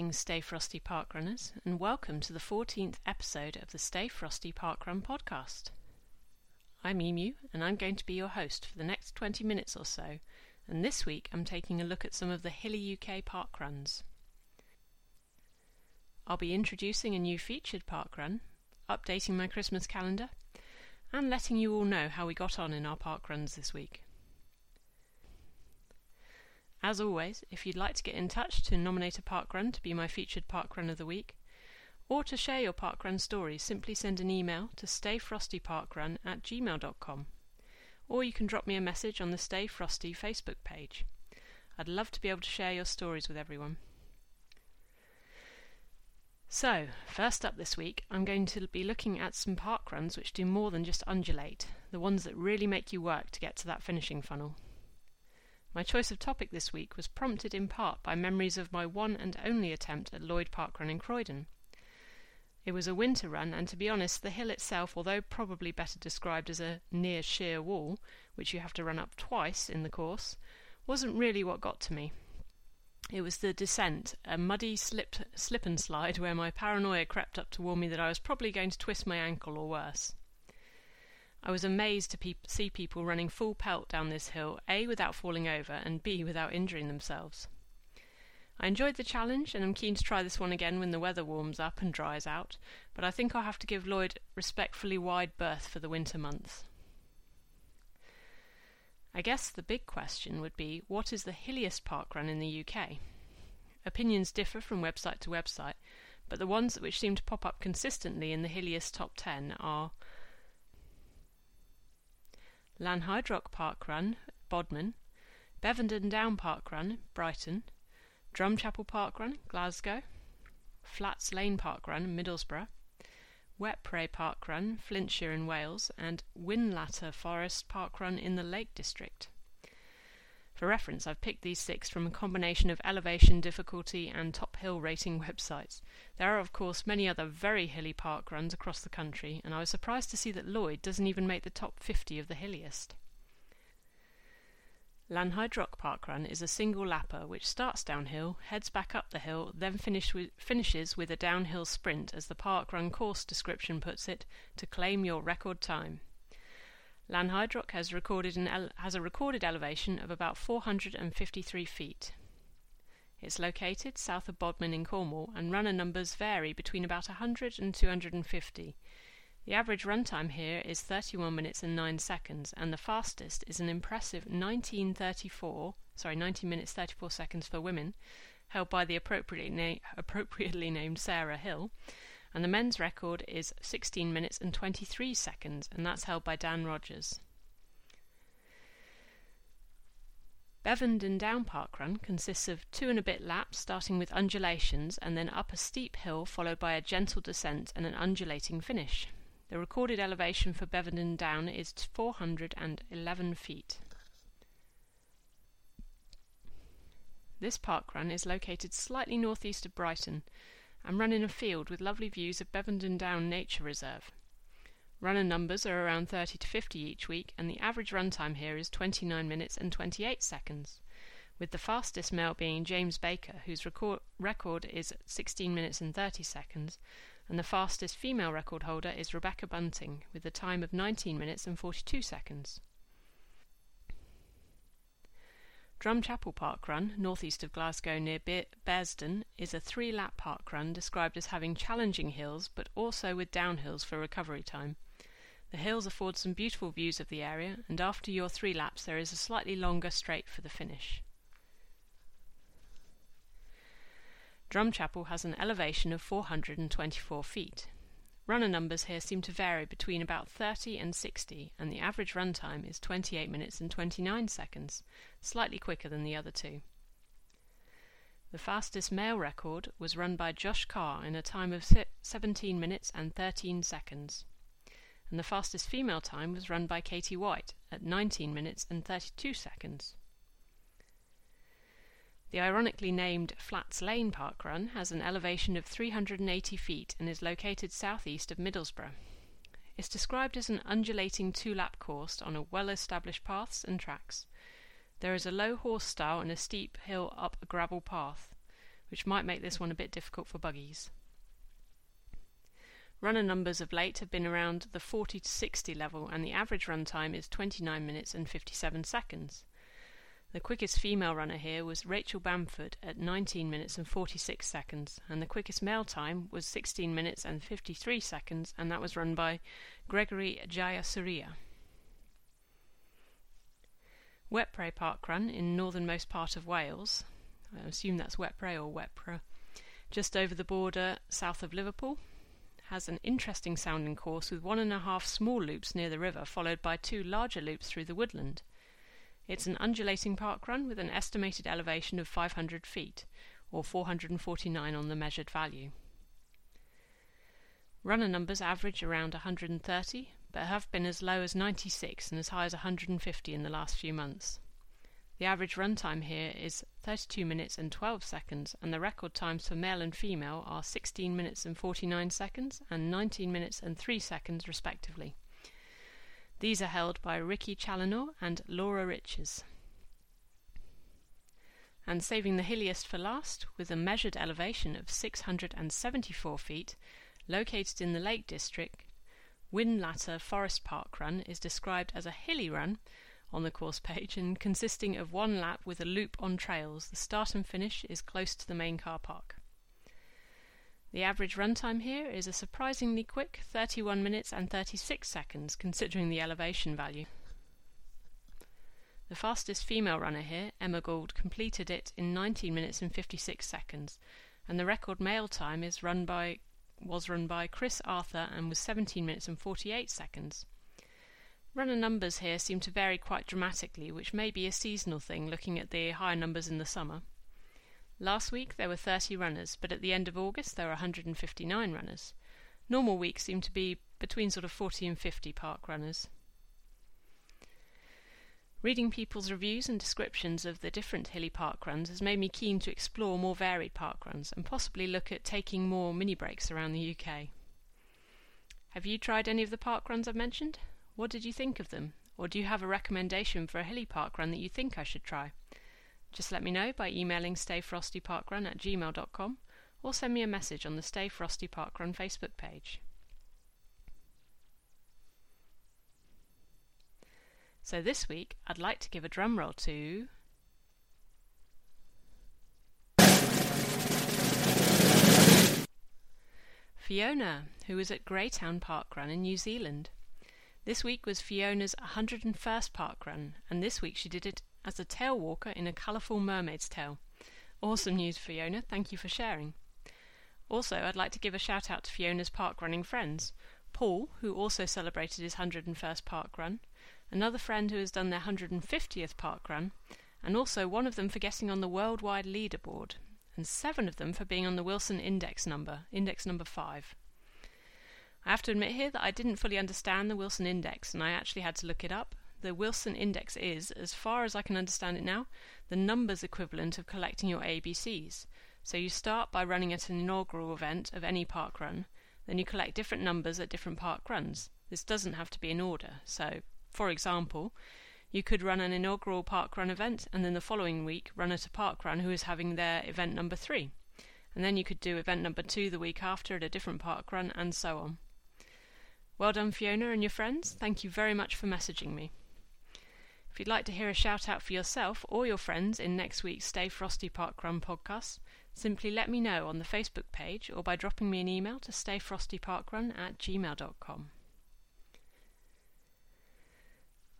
Greetings, Stay Frosty Parkrunners, and welcome to the 14th episode of the Stay Frosty Parkrun podcast. I'm Emu, and I'm going to be your host for the next 20 minutes or so, and this week I'm taking a look at some of the hilly UK parkruns. I'll be introducing a new featured parkrun, updating my Christmas calendar, and letting you all know how we got on in our parkruns this week. As always, if you'd like to get in touch to nominate a parkrun to be my featured parkrun of the week, or to share your parkrun stories, simply send an email to stayfrostyparkrun at gmail.com. Or you can drop me a message on the Stay Frosty Facebook page. I'd love to be able to share your stories with everyone. So, first up this week, I'm going to be looking at some parkruns which do more than just undulate, the ones that really make you work to get to that finishing funnel. My choice of topic this week was prompted in part by memories of my one and only attempt at Lloyd Park Run in Croydon. It was a winter run, and to be honest, the hill itself, although probably better described as a near sheer wall, which you have to run up twice in the course, wasn't really what got to me. It was the descent, a muddy slip, slip and slide where my paranoia crept up to warn me that I was probably going to twist my ankle or worse. I was amazed to pe- see people running full pelt down this hill, A, without falling over, and B, without injuring themselves. I enjoyed the challenge and am keen to try this one again when the weather warms up and dries out, but I think I'll have to give Lloyd respectfully wide berth for the winter months. I guess the big question would be what is the hilliest park run in the UK? Opinions differ from website to website, but the ones which seem to pop up consistently in the hilliest top 10 are Lanhydrock Park Run, Bodmin, Bevendean Down Park Run, Brighton, Drumchapel Park Run, Glasgow, Flats Lane Park Run, Middlesbrough, Wetpray Park Run, Flintshire in Wales, and Whinlatter Forest Park Run in the Lake District. For reference, I've picked these six from a combination of elevation, difficulty, and top hill rating websites. There are, of course, many other very hilly park runs across the country, and I was surprised to see that Lloyd doesn't even make the top 50 of the hilliest. Lanhydrock Park Run is a single lapper which starts downhill, heads back up the hill, then finish with, finishes with a downhill sprint, as the park run course description puts it, to claim your record time. Lanhydrock has, recorded ele- has a recorded elevation of about 453 feet. It's located south of Bodmin in Cornwall, and runner numbers vary between about 100 and 250. The average runtime here is 31 minutes and 9 seconds, and the fastest is an impressive 1934, sorry, 19 minutes 34 seconds for women, held by the appropriately, na- appropriately named Sarah Hill, and the men's record is 16 minutes and 23 seconds, and that's held by Dan Rogers. Bevendean Down Park Run consists of two and a bit laps starting with undulations and then up a steep hill followed by a gentle descent and an undulating finish. The recorded elevation for Bevendean Down is 411 feet. This park run is located slightly northeast of Brighton and run in a field with lovely views of Bevendean Down Nature Reserve. Runner numbers are around 30 to 50 each week, and the average run time here is 29 minutes and 28 seconds, with the fastest male being James Baker, whose record, record is 16 minutes and 30 seconds, and the fastest female record holder is Rebecca Bunting, with a time of 19 minutes and 42 seconds. Drumchapel Park Run, northeast of Glasgow near Be- Bearsden, is a three lap park run described as having challenging hills but also with downhills for recovery time. The hills afford some beautiful views of the area, and after your three laps, there is a slightly longer straight for the finish. Drumchapel has an elevation of 424 feet. Runner numbers here seem to vary between about 30 and 60, and the average run time is 28 minutes and 29 seconds, slightly quicker than the other two. The fastest male record was run by Josh Carr in a time of 17 minutes and 13 seconds, and the fastest female time was run by Katie White at 19 minutes and 32 seconds. The ironically named Flats Lane Park Run has an elevation of 380 feet and is located southeast of Middlesbrough. It's described as an undulating two lap course on well established paths and tracks. There is a low horse stile and a steep hill up a gravel path, which might make this one a bit difficult for buggies. Runner numbers of late have been around the 40 to 60 level, and the average run time is 29 minutes and 57 seconds. The quickest female runner here was Rachel Bamford at 19 minutes and 46 seconds, and the quickest male time was 16 minutes and 53 seconds, and that was run by Gregory Jayasuriya. Wetpray Park Run in northernmost part of Wales, I assume that's Wetpray or Wetpra, just over the border south of Liverpool, has an interesting sounding course with one and a half small loops near the river, followed by two larger loops through the woodland. It's an undulating park run with an estimated elevation of 500 feet, or 449 on the measured value. Runner numbers average around 130, but have been as low as 96 and as high as 150 in the last few months. The average run time here is 32 minutes and 12 seconds, and the record times for male and female are 16 minutes and 49 seconds and 19 minutes and 3 seconds, respectively. These are held by Ricky Challinor and Laura Riches. And saving the hilliest for last, with a measured elevation of 674 feet, located in the Lake District, Whinlatter Forest Park Run is described as a hilly run on the course page and consisting of one lap with a loop on trails. The start and finish is close to the main car park. The average runtime here is a surprisingly quick 31 minutes and 36 seconds considering the elevation value. The fastest female runner here, Emma Gould, completed it in 19 minutes and 56 seconds, and the record male time is run by was run by Chris Arthur and was 17 minutes and 48 seconds. Runner numbers here seem to vary quite dramatically, which may be a seasonal thing looking at the higher numbers in the summer. Last week there were 30 runners, but at the end of August there were 159 runners. Normal weeks seem to be between sort of 40 and 50 park runners. Reading people's reviews and descriptions of the different hilly park runs has made me keen to explore more varied park runs and possibly look at taking more mini breaks around the UK. Have you tried any of the park runs I've mentioned? What did you think of them? Or do you have a recommendation for a hilly park run that you think I should try? Just let me know by emailing stayfrostyparkrun at gmail.com or send me a message on the Stay Frosty Parkrun Facebook page. So this week, I'd like to give a drum roll to. Fiona, who was at Greytown Parkrun in New Zealand. This week was Fiona's 101st park run, and this week she did it as a tail walker in a colourful mermaid's tail. Awesome news, Fiona. Thank you for sharing. Also, I'd like to give a shout out to Fiona's park running friends. Paul, who also celebrated his 101st park run, another friend who has done their 150th park run, and also one of them for getting on the worldwide leaderboard, and seven of them for being on the Wilson index number, index number 5. I have to admit here that I didn't fully understand the Wilson Index, and I actually had to look it up. The Wilson Index is, as far as I can understand it now, the numbers equivalent of collecting your ABCs. So you start by running at an inaugural event of any park run, then you collect different numbers at different park runs. This doesn't have to be in order. So, for example, you could run an inaugural park run event and then the following week run at a park run who is having their event number three. And then you could do event number two the week after at a different park run and so on. Well done, Fiona and your friends. Thank you very much for messaging me. If you'd like to hear a shout out for yourself or your friends in next week's Stay Frosty Park Run podcast, simply let me know on the Facebook page or by dropping me an email to stayfrostyparkrun at gmail.com.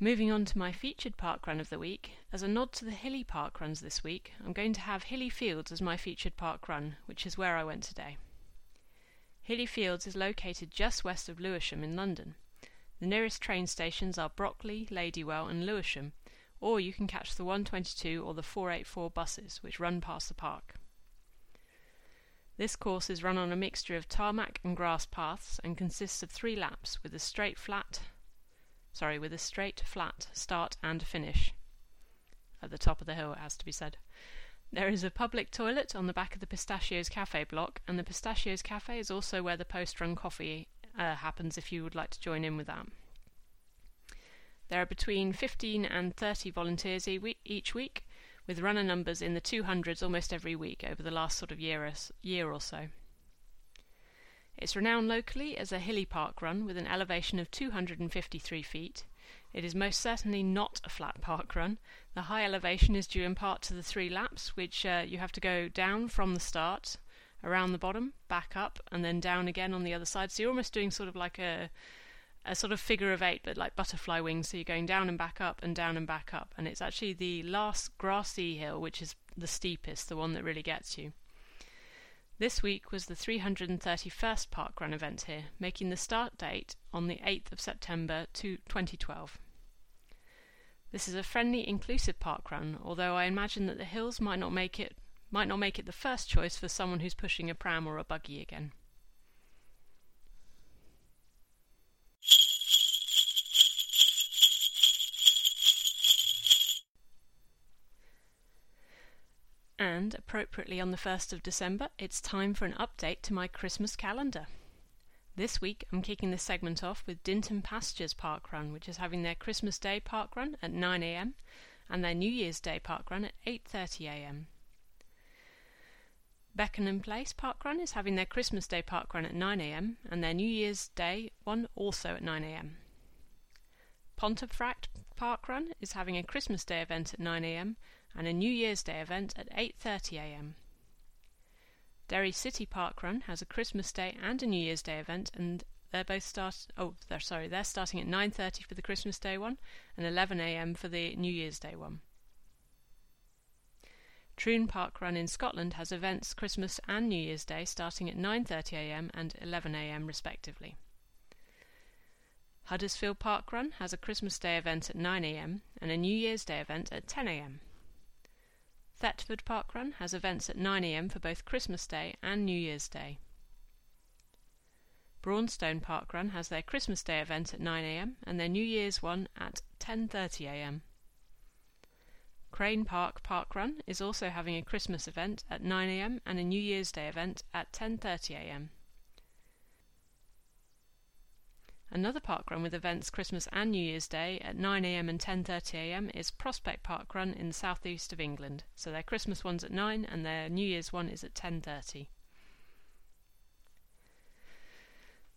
Moving on to my featured park run of the week, as a nod to the hilly park runs this week, I'm going to have Hilly Fields as my featured park run, which is where I went today. Hilly Fields is located just west of Lewisham in London. The nearest train stations are Brockley, Ladywell, and Lewisham, or you can catch the 122 or the 484 buses which run past the park. This course is run on a mixture of tarmac and grass paths and consists of three laps with a straight flat sorry, with a straight flat start and finish. At the top of the hill it has to be said. There is a public toilet on the back of the Pistachios Cafe block, and the Pistachios Cafe is also where the post run coffee uh, happens if you would like to join in with that. There are between 15 and 30 volunteers each week, with runner numbers in the 200s almost every week over the last sort of year or, year or so. It's renowned locally as a hilly park run with an elevation of 253 feet. It is most certainly not a flat park run. The high elevation is due in part to the three laps, which uh, you have to go down from the start, around the bottom, back up, and then down again on the other side. So you're almost doing sort of like a a sort of figure of eight, but like butterfly wings. So you're going down and back up and down and back up. And it's actually the last grassy hill, which is the steepest, the one that really gets you. This week was the 331st parkrun event here, making the start date on the 8th of September 2012. This is a friendly, inclusive parkrun, although I imagine that the hills might not make it might not make it the first choice for someone who's pushing a pram or a buggy again. And, appropriately on the 1st of December, it's time for an update to my Christmas calendar. This week I'm kicking this segment off with Dinton Pastures Park Run, which is having their Christmas Day Park Run at 9am and their New Year's Day Park Run at 8.30am. Beckenham Place Park Run is having their Christmas Day Park Run at 9am and their New Year's Day one also at 9am. Pontefract Park Run is having a Christmas Day event at 9am and a New Year's Day event at 8.30am. Derry City Park Run has a Christmas Day and a New Year's Day event, and they're both start. Oh, they're sorry, they're starting at 9:30 for the Christmas Day one and 11 a.m. for the New Year's Day one. Troon Park Run in Scotland has events Christmas and New Year's Day starting at 9:30 a.m. and 11 a.m. respectively. Huddersfield Park Run has a Christmas Day event at 9 a.m. and a New Year's Day event at 10 a.m. Thetford Park Run has events at 9am for both Christmas Day and New Year's Day. Braunstone Park Run has their Christmas Day event at 9am and their New Year's one at 10.30am. Crane Park Park Run is also having a Christmas event at 9am and a New Year's Day event at 10.30am. Another park run with events Christmas and New Year's Day at 9am and 10.30am is Prospect Park Run in the southeast of England. So their Christmas one's at 9 and their New Year's one is at 10.30.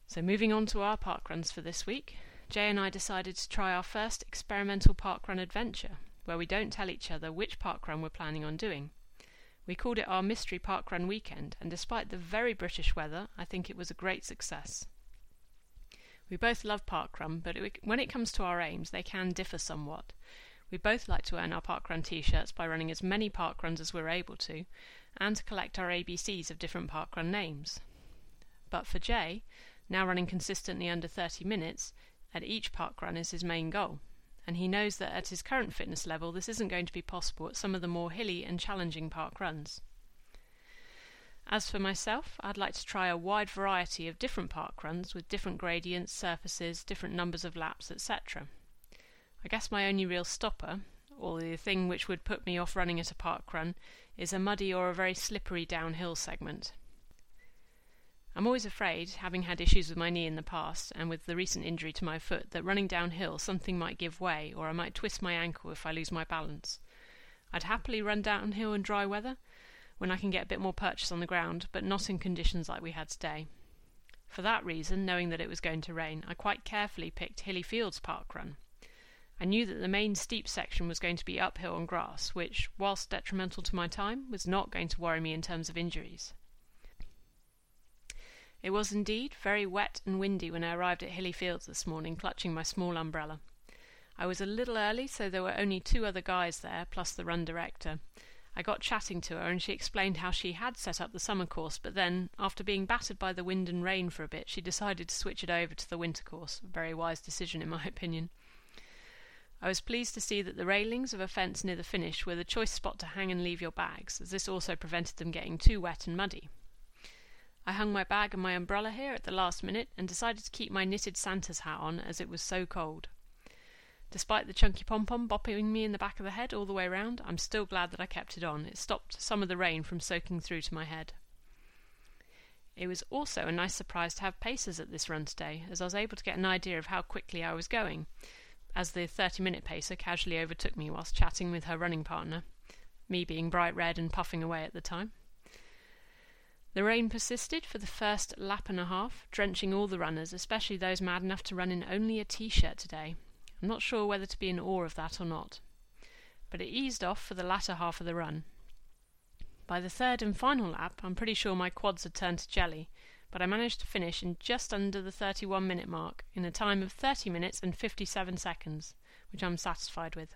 So moving on to our park runs for this week, Jay and I decided to try our first experimental park run adventure, where we don't tell each other which park run we're planning on doing. We called it our Mystery Park Run Weekend, and despite the very British weather, I think it was a great success. We both love parkrun, but it, when it comes to our aims, they can differ somewhat. We both like to earn our parkrun t shirts by running as many parkruns as we're able to, and to collect our ABCs of different parkrun names. But for Jay, now running consistently under 30 minutes at each parkrun is his main goal, and he knows that at his current fitness level this isn't going to be possible at some of the more hilly and challenging park runs. As for myself, I'd like to try a wide variety of different park runs with different gradients, surfaces, different numbers of laps, etc. I guess my only real stopper, or the thing which would put me off running at a park run, is a muddy or a very slippery downhill segment. I'm always afraid, having had issues with my knee in the past and with the recent injury to my foot, that running downhill something might give way or I might twist my ankle if I lose my balance. I'd happily run downhill in dry weather, when I can get a bit more purchase on the ground, but not in conditions like we had today. For that reason, knowing that it was going to rain, I quite carefully picked Hilly Fields Park Run. I knew that the main steep section was going to be uphill on grass, which, whilst detrimental to my time, was not going to worry me in terms of injuries. It was indeed very wet and windy when I arrived at Hilly Fields this morning, clutching my small umbrella. I was a little early, so there were only two other guys there, plus the run director, I got chatting to her, and she explained how she had set up the summer course, but then, after being battered by the wind and rain for a bit, she decided to switch it over to the winter course. A very wise decision, in my opinion. I was pleased to see that the railings of a fence near the finish were the choice spot to hang and leave your bags, as this also prevented them getting too wet and muddy. I hung my bag and my umbrella here at the last minute and decided to keep my knitted Santa's hat on as it was so cold. Despite the chunky pom pom bopping me in the back of the head all the way round, I'm still glad that I kept it on. It stopped some of the rain from soaking through to my head. It was also a nice surprise to have pacers at this run today, as I was able to get an idea of how quickly I was going, as the 30 minute pacer casually overtook me whilst chatting with her running partner. me being bright red and puffing away at the time. The rain persisted for the first lap and a half, drenching all the runners, especially those mad enough to run in only a t shirt today. I'm not sure whether to be in awe of that or not. But it eased off for the latter half of the run. By the third and final lap, I'm pretty sure my quads had turned to jelly, but I managed to finish in just under the 31 minute mark in a time of 30 minutes and 57 seconds, which I'm satisfied with.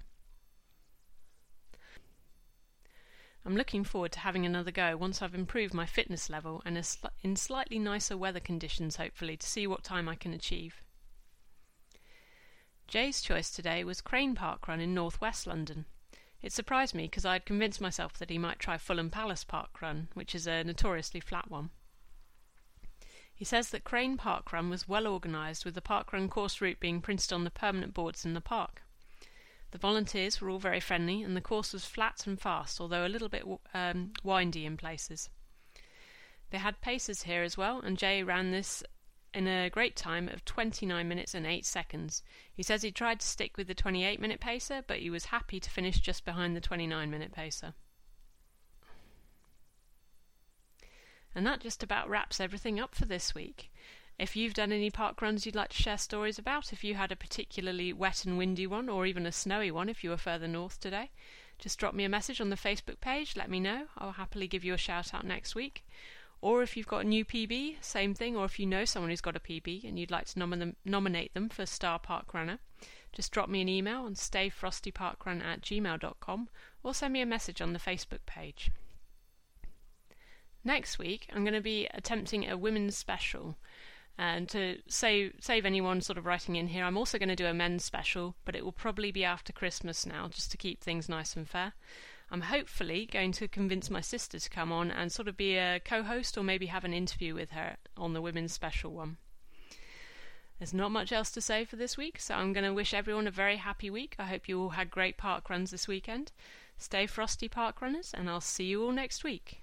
I'm looking forward to having another go once I've improved my fitness level and in slightly nicer weather conditions, hopefully, to see what time I can achieve. Jay's choice today was Crane Park Run in northwest London. It surprised me because I had convinced myself that he might try Fulham Palace Park Run, which is a notoriously flat one. He says that Crane Park Run was well organised, with the park run course route being printed on the permanent boards in the park. The volunteers were all very friendly, and the course was flat and fast, although a little bit um, windy in places. They had pacers here as well, and Jay ran this in a great time of 29 minutes and 8 seconds. He says he tried to stick with the 28 minute pacer, but he was happy to finish just behind the 29 minute pacer. And that just about wraps everything up for this week. If you've done any park runs you'd like to share stories about, if you had a particularly wet and windy one, or even a snowy one if you were further north today, just drop me a message on the Facebook page, let me know. I'll happily give you a shout out next week. Or if you've got a new PB, same thing. Or if you know someone who's got a PB and you'd like to nom- them, nominate them for Star Park Runner, just drop me an email on stayfrostyparkrun at gmail.com or send me a message on the Facebook page. Next week, I'm going to be attempting a women's special. And to save save anyone sort of writing in here, I'm also going to do a men's special, but it will probably be after Christmas now, just to keep things nice and fair. I'm hopefully going to convince my sister to come on and sort of be a co-host or maybe have an interview with her on the women's special one. There's not much else to say for this week, so I'm going to wish everyone a very happy week. I hope you all had great park runs this weekend. Stay frosty, park runners, and I'll see you all next week.